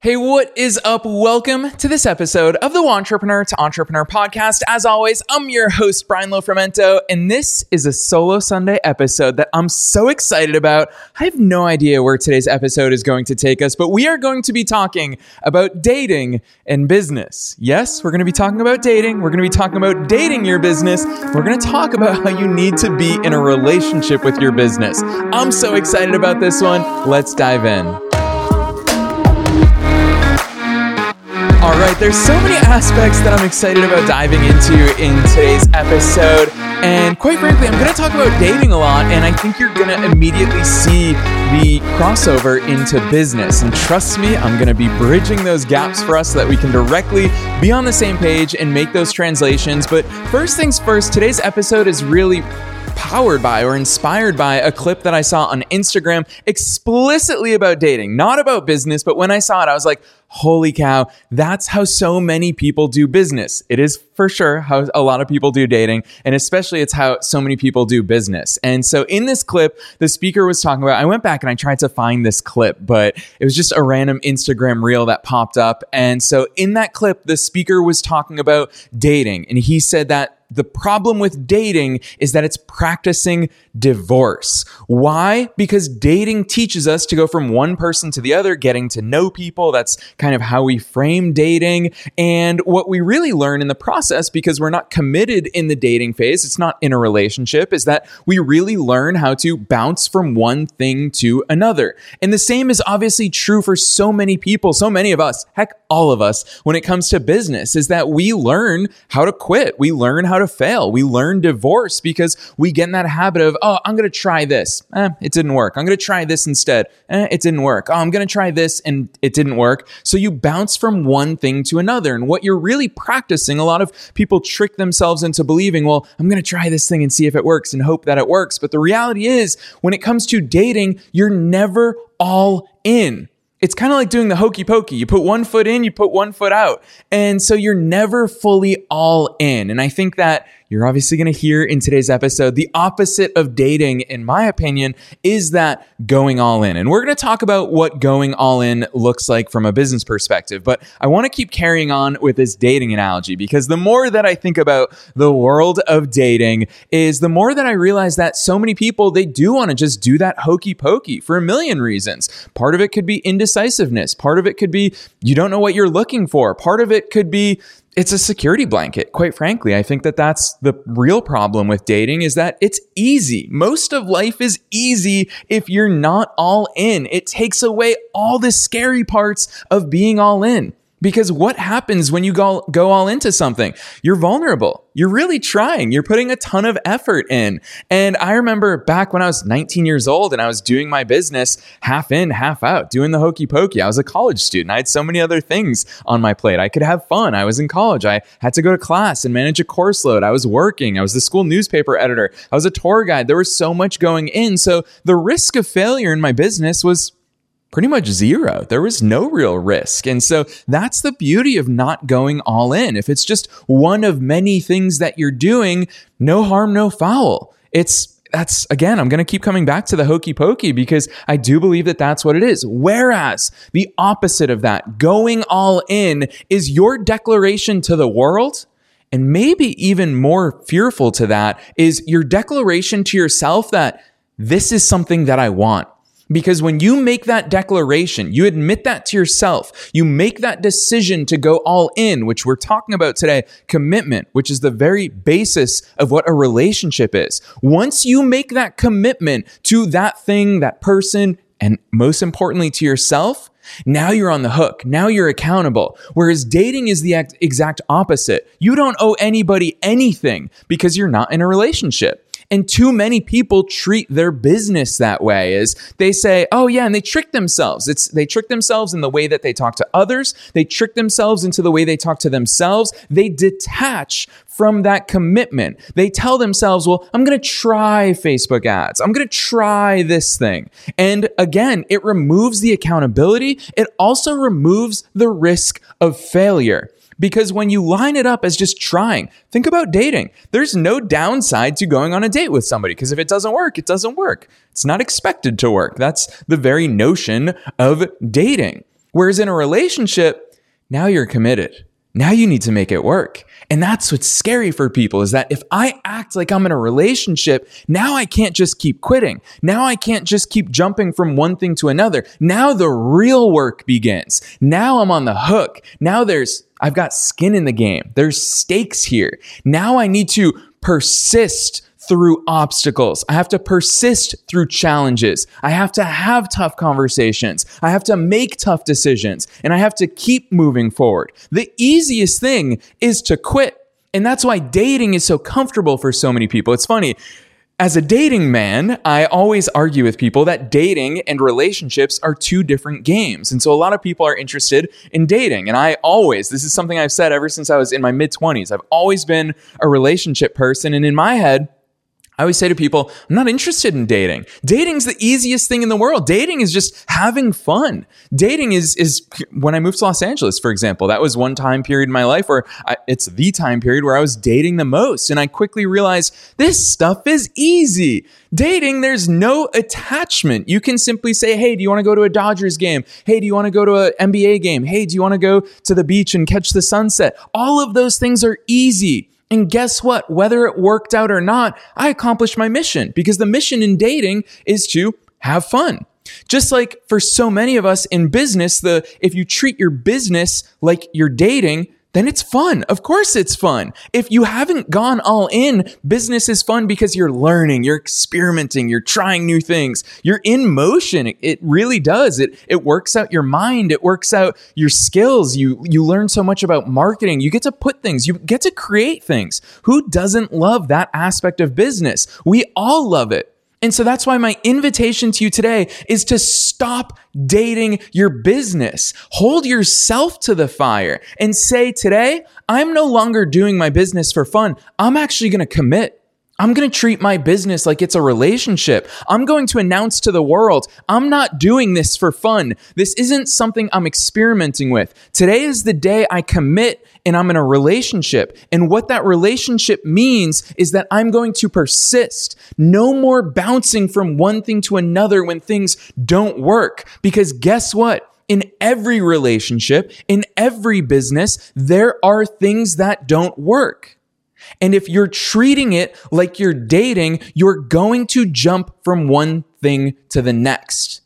Hey, what is up? Welcome to this episode of the Wantrepreneur to Entrepreneur podcast. As always, I'm your host, Brian Lofrumento, and this is a solo Sunday episode that I'm so excited about. I have no idea where today's episode is going to take us, but we are going to be talking about dating and business. Yes, we're going to be talking about dating. We're going to be talking about dating your business. We're going to talk about how you need to be in a relationship with your business. I'm so excited about this one. Let's dive in. All right, there's so many aspects that I'm excited about diving into in today's episode. And quite frankly, I'm going to talk about dating a lot, and I think you're going to immediately see the crossover into business. And trust me, I'm going to be bridging those gaps for us so that we can directly be on the same page and make those translations. But first things first, today's episode is really powered by or inspired by a clip that I saw on Instagram explicitly about dating, not about business. But when I saw it, I was like, holy cow, that's how so many people do business. It is for sure how a lot of people do dating, and especially it's how so many people do business. And so in this clip, the speaker was talking about, I went back and I tried to find this clip, but it was just a random Instagram reel that popped up. And so in that clip, the speaker was talking about dating, and he said that the problem with dating is that it's practicing divorce. Why? Because dating teaches us to go from one person to the other, getting to know people. That's kind of how we frame dating. And what we really learn in the process, because we're not committed in the dating phase, it's not in a relationship, is that we really learn how to bounce from one thing to another. And the same is obviously true for so many people, so many of us, heck, all of us, when it comes to business, is that we learn how to quit. We learn how to fail. We learn divorce because we get in that habit of, oh, I'm going to try this. Eh, it didn't work. I'm going to try this instead. Eh, it didn't work. Oh, I'm going to try this and it didn't work. So you bounce from one thing to another. And what you're really practicing, a lot of people trick themselves into believing, well, I'm going to try this thing and see if it works and hope that it works. But the reality is, when it comes to dating, you're never all in it's kind of like doing the hokey pokey. You put one foot in, you put one foot out. And so you're never fully all in. And I think that you're obviously going to hear in today's episode the opposite of dating, in my opinion, is that going all in. And we're going to talk about what going all in looks like from a business perspective. But I want to keep carrying on with this dating analogy because the more that I think about the world of dating is the more that I realize that so many people, they do want to just do that hokey pokey for a million reasons. Part of it could be indecisiveness. Part of it could be you don't know what you're looking for. Part of it could be it's a security blanket quite frankly. I think that that's the real problem with dating is that it's easy. Most of life is easy if you're not all in. It takes away all the scary parts of being all in because what happens when you go, go all into something? You're vulnerable. You're really trying. You're putting a ton of effort in. And I remember back when I was 19 years old and I was doing my business half in, half out, doing the hokey pokey. I was a college student. I had so many other things on my plate. I could have fun. I was in college. I had to go to class and manage a course load. I was working. I was the school newspaper editor. I was a tour guide. There was so much going in. So the risk of failure in my business was pretty much zero. There was no real risk. And so that's the beauty of not going all in. If it's just one of many things that you're doing, no harm, no foul. It's that's again, I'm going to keep coming back to the hokey pokey because I do believe that that's what it is. Whereas the opposite of that, going all in, is your declaration to the world. And maybe even more fearful to that is your declaration to yourself that this is something that I want. Because when you make that declaration, you admit that to yourself, you make that decision to go all in, which we're talking about today, commitment, which is the very basis of what a relationship is. Once you make that commitment to that thing, that person, and most importantly to yourself, now you're on the hook. Now you're accountable. Whereas dating is the exact opposite. You don't owe anybody anything because you're not in a relationship. And too many people treat their business that way is they say, oh yeah, and they trick themselves. It's they trick themselves in the way that they talk to others. They trick themselves into the way they talk to themselves. They detach from that commitment. They tell themselves, well, I'm going to try Facebook ads. I'm going to try this thing. And again, it removes the accountability. It also removes the risk of failure. Because when you line it up as just trying, think about dating. There's no downside to going on a date with somebody because if it doesn't work, it doesn't work. It's not expected to work. That's the very notion of dating. Whereas in a relationship, now you're committed. Now you need to make it work. And that's what's scary for people is that if I act like I'm in a relationship, now I can't just keep quitting. Now I can't just keep jumping from one thing to another. Now the real work begins. Now I'm on the hook. Now there's, I've got skin in the game. There's stakes here. Now I need to persist through obstacles. I have to persist through challenges. I have to have tough conversations. I have to make tough decisions and I have to keep moving forward. The easiest thing is to quit. And that's why dating is so comfortable for so many people. It's funny. As a dating man, I always argue with people that dating and relationships are two different games. And so a lot of people are interested in dating. And I always, this is something I've said ever since I was in my mid 20s. I've always been a relationship person. And in my head, I always say to people, I'm not interested in dating. Dating's the easiest thing in the world. Dating is just having fun. Dating is is when I moved to Los Angeles, for example. That was one time period in my life where I, it's the time period where I was dating the most, and I quickly realized this stuff is easy. Dating, there's no attachment. You can simply say, "Hey, do you want to go to a Dodgers game? Hey, do you want to go to an NBA game? Hey, do you want to go to the beach and catch the sunset?" All of those things are easy. And guess what? Whether it worked out or not, I accomplished my mission because the mission in dating is to have fun. Just like for so many of us in business, the if you treat your business like you're dating, then it's fun. Of course it's fun. If you haven't gone all in, business is fun because you're learning, you're experimenting, you're trying new things. You're in motion. It really does. It it works out your mind, it works out your skills. You you learn so much about marketing. You get to put things, you get to create things. Who doesn't love that aspect of business? We all love it. And so that's why my invitation to you today is to stop dating your business. Hold yourself to the fire and say, today, I'm no longer doing my business for fun. I'm actually going to commit. I'm going to treat my business like it's a relationship. I'm going to announce to the world, I'm not doing this for fun. This isn't something I'm experimenting with. Today is the day I commit and I'm in a relationship. And what that relationship means is that I'm going to persist. No more bouncing from one thing to another when things don't work. Because guess what? In every relationship, in every business, there are things that don't work. And if you're treating it like you're dating, you're going to jump from one thing to the next.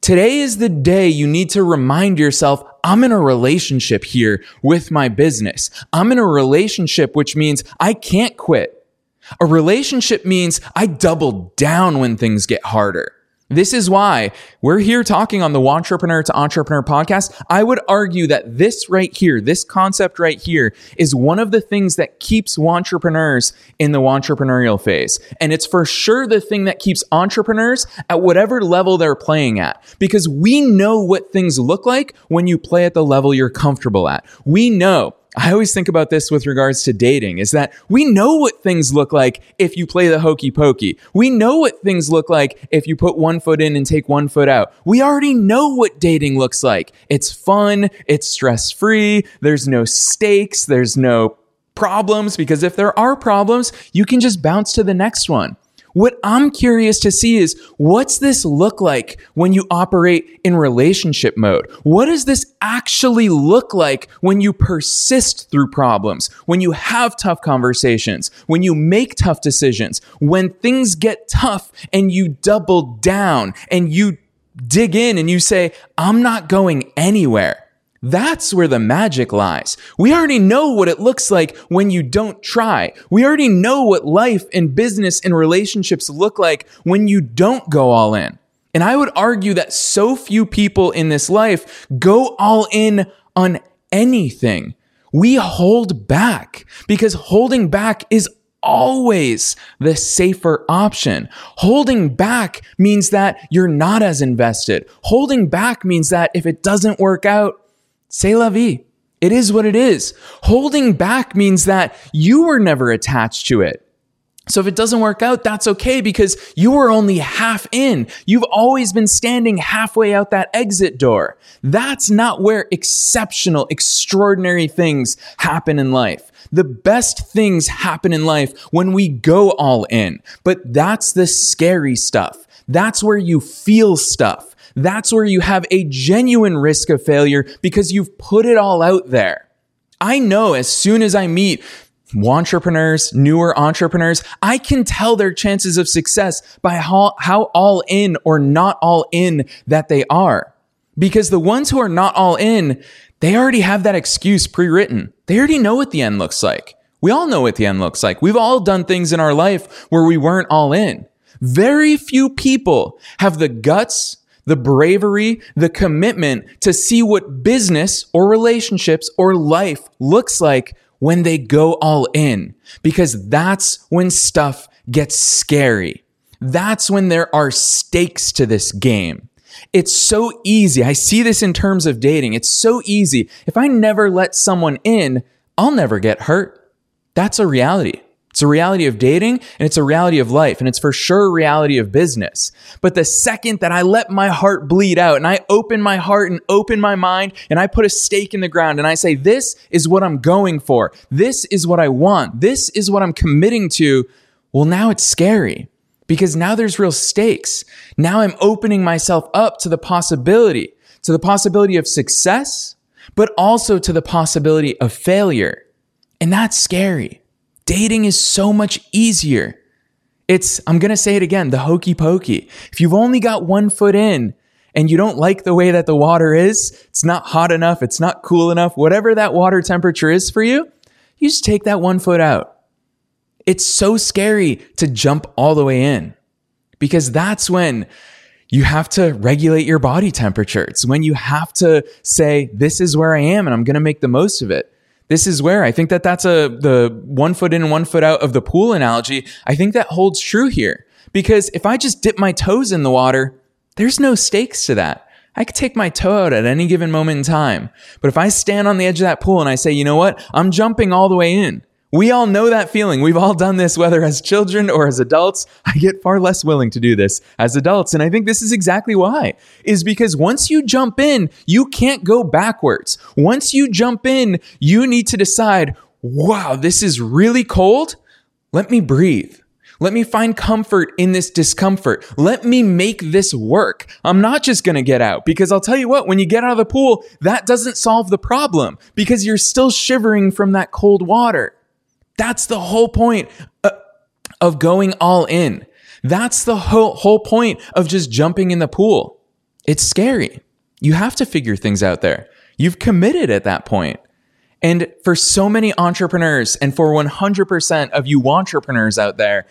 Today is the day you need to remind yourself, I'm in a relationship here with my business. I'm in a relationship, which means I can't quit. A relationship means I double down when things get harder. This is why we're here talking on the Wantrepreneur to Entrepreneur podcast. I would argue that this right here, this concept right here, is one of the things that keeps entrepreneurs in the entrepreneurial phase. And it's for sure the thing that keeps entrepreneurs at whatever level they're playing at. Because we know what things look like when you play at the level you're comfortable at. We know I always think about this with regards to dating is that we know what things look like if you play the hokey pokey. We know what things look like if you put one foot in and take one foot out. We already know what dating looks like. It's fun. It's stress free. There's no stakes. There's no problems because if there are problems, you can just bounce to the next one. What I'm curious to see is what's this look like when you operate in relationship mode? What does this actually look like when you persist through problems, when you have tough conversations, when you make tough decisions, when things get tough and you double down and you dig in and you say, I'm not going anywhere. That's where the magic lies. We already know what it looks like when you don't try. We already know what life and business and relationships look like when you don't go all in. And I would argue that so few people in this life go all in on anything. We hold back because holding back is always the safer option. Holding back means that you're not as invested. Holding back means that if it doesn't work out, C'est la vie. It is what it is. Holding back means that you were never attached to it. So if it doesn't work out, that's okay because you were only half in. You've always been standing halfway out that exit door. That's not where exceptional, extraordinary things happen in life. The best things happen in life when we go all in. But that's the scary stuff. That's where you feel stuff. That's where you have a genuine risk of failure because you've put it all out there. I know as soon as I meet entrepreneurs, newer entrepreneurs, I can tell their chances of success by how, how all in or not all in that they are. Because the ones who are not all in, they already have that excuse pre written. They already know what the end looks like. We all know what the end looks like. We've all done things in our life where we weren't all in. Very few people have the guts, the bravery, the commitment to see what business or relationships or life looks like when they go all in, because that's when stuff gets scary. That's when there are stakes to this game. It's so easy. I see this in terms of dating. It's so easy. If I never let someone in, I'll never get hurt. That's a reality. It's a reality of dating and it's a reality of life and it's for sure a reality of business. But the second that I let my heart bleed out and I open my heart and open my mind and I put a stake in the ground and I say, this is what I'm going for. This is what I want. This is what I'm committing to. Well, now it's scary because now there's real stakes. Now I'm opening myself up to the possibility, to the possibility of success, but also to the possibility of failure. And that's scary. Dating is so much easier. It's, I'm going to say it again, the hokey pokey. If you've only got one foot in and you don't like the way that the water is, it's not hot enough, it's not cool enough, whatever that water temperature is for you, you just take that one foot out. It's so scary to jump all the way in because that's when you have to regulate your body temperature. It's when you have to say, this is where I am and I'm going to make the most of it this is where I think that that's a the one foot in, one foot out of the pool analogy. I think that holds true here because if I just dip my toes in the water, there's no stakes to that. I could take my toe out at any given moment in time. But if I stand on the edge of that pool and I say, you know what? I'm jumping all the way in. We all know that feeling. We've all done this, whether as children or as adults. I get far less willing to do this as adults. And I think this is exactly why, is because once you jump in, you can't go backwards. Once you jump in, you need to decide, wow, this is really cold. Let me breathe. Let me find comfort in this discomfort. Let me make this work. I'm not just going to get out because I'll tell you what, when you get out of the pool, that doesn't solve the problem because you're still shivering from that cold water. That's the whole point uh, of going all in. That's the whole, whole point of just jumping in the pool. It's scary. You have to figure things out there. You've committed at that point. And for so many entrepreneurs and for 100% of you entrepreneurs out there,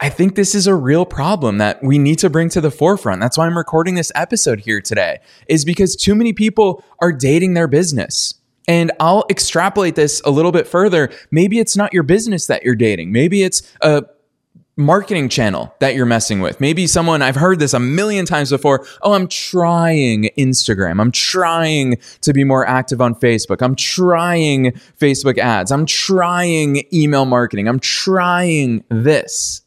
I think this is a real problem that we need to bring to the forefront. That's why I'm recording this episode here today, is because too many people are dating their business. And I'll extrapolate this a little bit further. Maybe it's not your business that you're dating. Maybe it's a marketing channel that you're messing with. Maybe someone, I've heard this a million times before. Oh, I'm trying Instagram. I'm trying to be more active on Facebook. I'm trying Facebook ads. I'm trying email marketing. I'm trying this.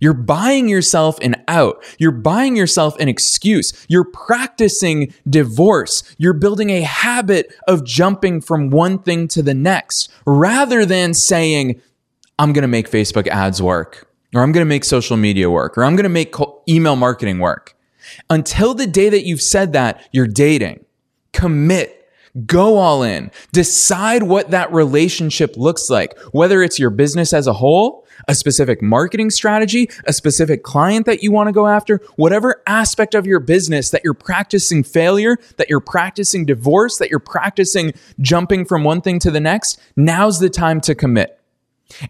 You're buying yourself an out. You're buying yourself an excuse. You're practicing divorce. You're building a habit of jumping from one thing to the next rather than saying, I'm going to make Facebook ads work, or I'm going to make social media work, or I'm going to make email marketing work. Until the day that you've said that, you're dating. Commit. Go all in. Decide what that relationship looks like, whether it's your business as a whole a specific marketing strategy, a specific client that you want to go after, whatever aspect of your business that you're practicing failure, that you're practicing divorce, that you're practicing jumping from one thing to the next, now's the time to commit.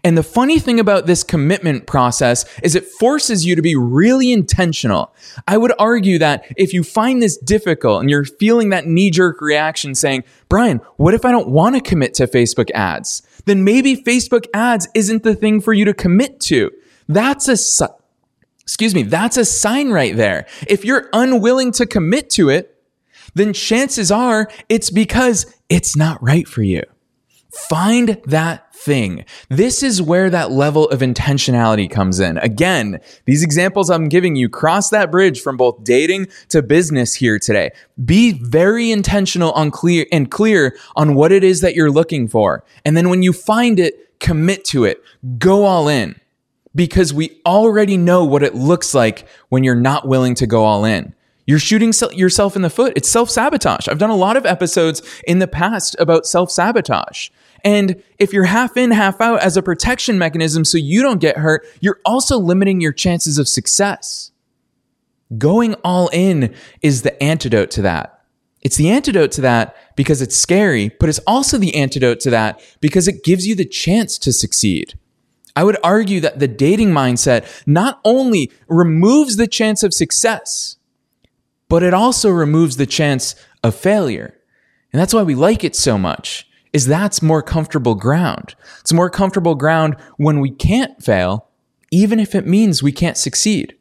And the funny thing about this commitment process is it forces you to be really intentional. I would argue that if you find this difficult and you're feeling that knee jerk reaction saying, Brian, what if I don't want to commit to Facebook ads? Then maybe Facebook ads isn't the thing for you to commit to. That's a, excuse me, that's a sign right there. If you're unwilling to commit to it, then chances are it's because it's not right for you. Find that thing. This is where that level of intentionality comes in. Again, these examples I'm giving you cross that bridge from both dating to business here today. Be very intentional on clear and clear on what it is that you're looking for. And then when you find it, commit to it. Go all in because we already know what it looks like when you're not willing to go all in. You're shooting yourself in the foot. It's self sabotage. I've done a lot of episodes in the past about self sabotage. And if you're half in, half out as a protection mechanism so you don't get hurt, you're also limiting your chances of success. Going all in is the antidote to that. It's the antidote to that because it's scary, but it's also the antidote to that because it gives you the chance to succeed. I would argue that the dating mindset not only removes the chance of success, but it also removes the chance of failure. And that's why we like it so much is that's more comfortable ground. It's more comfortable ground when we can't fail, even if it means we can't succeed.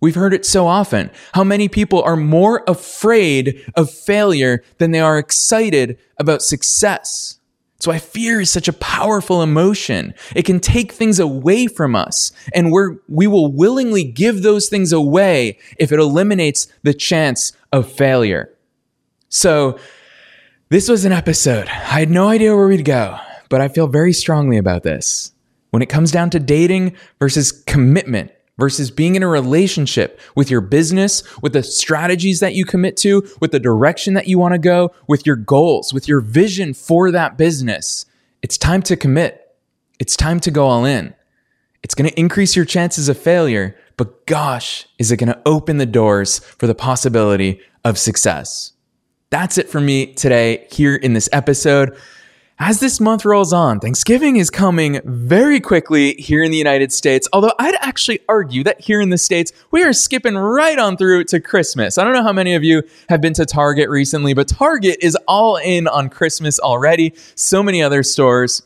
We've heard it so often. How many people are more afraid of failure than they are excited about success? So why fear is such a powerful emotion. It can take things away from us, and we're, we will willingly give those things away if it eliminates the chance of failure. So, this was an episode. I had no idea where we'd go, but I feel very strongly about this. When it comes down to dating versus commitment versus being in a relationship with your business, with the strategies that you commit to, with the direction that you want to go, with your goals, with your vision for that business, it's time to commit. It's time to go all in. It's going to increase your chances of failure, but gosh, is it going to open the doors for the possibility of success? That's it for me today here in this episode. As this month rolls on, Thanksgiving is coming very quickly here in the United States. Although I'd actually argue that here in the States, we are skipping right on through to Christmas. I don't know how many of you have been to Target recently, but Target is all in on Christmas already. So many other stores.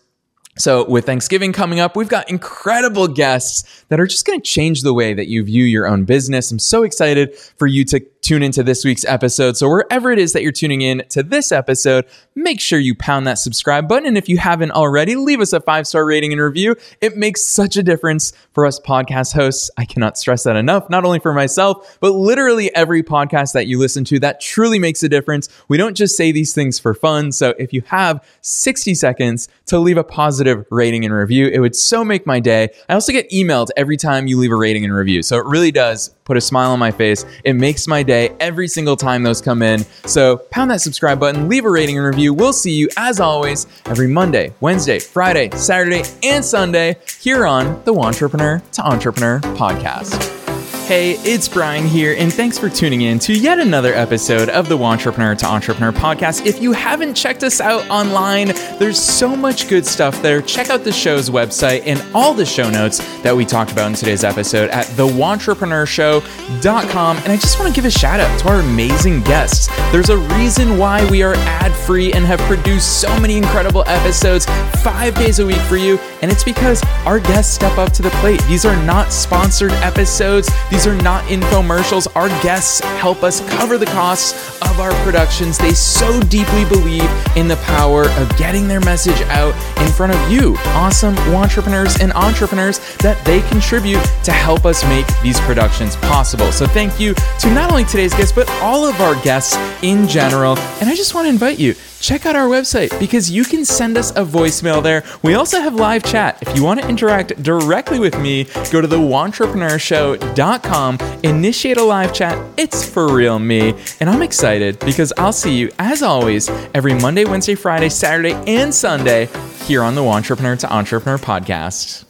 So, with Thanksgiving coming up, we've got incredible guests that are just going to change the way that you view your own business. I'm so excited for you to tune into this week's episode. So, wherever it is that you're tuning in to this episode, make sure you pound that subscribe button. And if you haven't already, leave us a five star rating and review. It makes such a difference for us podcast hosts. I cannot stress that enough, not only for myself, but literally every podcast that you listen to. That truly makes a difference. We don't just say these things for fun. So, if you have 60 seconds to leave a positive rating and review, it would so make my day. I also get emailed every time you leave a rating and review. So, it really does put a smile on my face. It makes my day every single time those come in. So pound that subscribe button, leave a rating and review. We'll see you as always every Monday, Wednesday, Friday, Saturday, and Sunday here on the Wantrepreneur to Entrepreneur podcast. Hey, it's Brian here, and thanks for tuning in to yet another episode of the Wantrepreneur to Entrepreneur podcast. If you haven't checked us out online, there's so much good stuff there. Check out the show's website and all the show notes that we talked about in today's episode at thewantrepreneurshow.com. And I just want to give a shout out to our amazing guests. There's a reason why we are ad free and have produced so many incredible episodes five days a week for you, and it's because our guests step up to the plate. These are not sponsored episodes. These are not infomercials. Our guests help us cover the costs of our productions. They so deeply believe in the power of getting their message out in front of you, awesome wantrepreneurs and entrepreneurs, that they contribute to help us make these productions possible. So thank you to not only today's guests, but all of our guests in general. And I just want to invite you check out our website because you can send us a voicemail there. We also have live chat. If you want to interact directly with me, go to thewantrepreneurshow.com, initiate a live chat. It's for real me. And I'm excited because I'll see you, as always, every Monday, Wednesday, Friday, Saturday, and Sunday here on the Wantrepreneur to Entrepreneur podcast.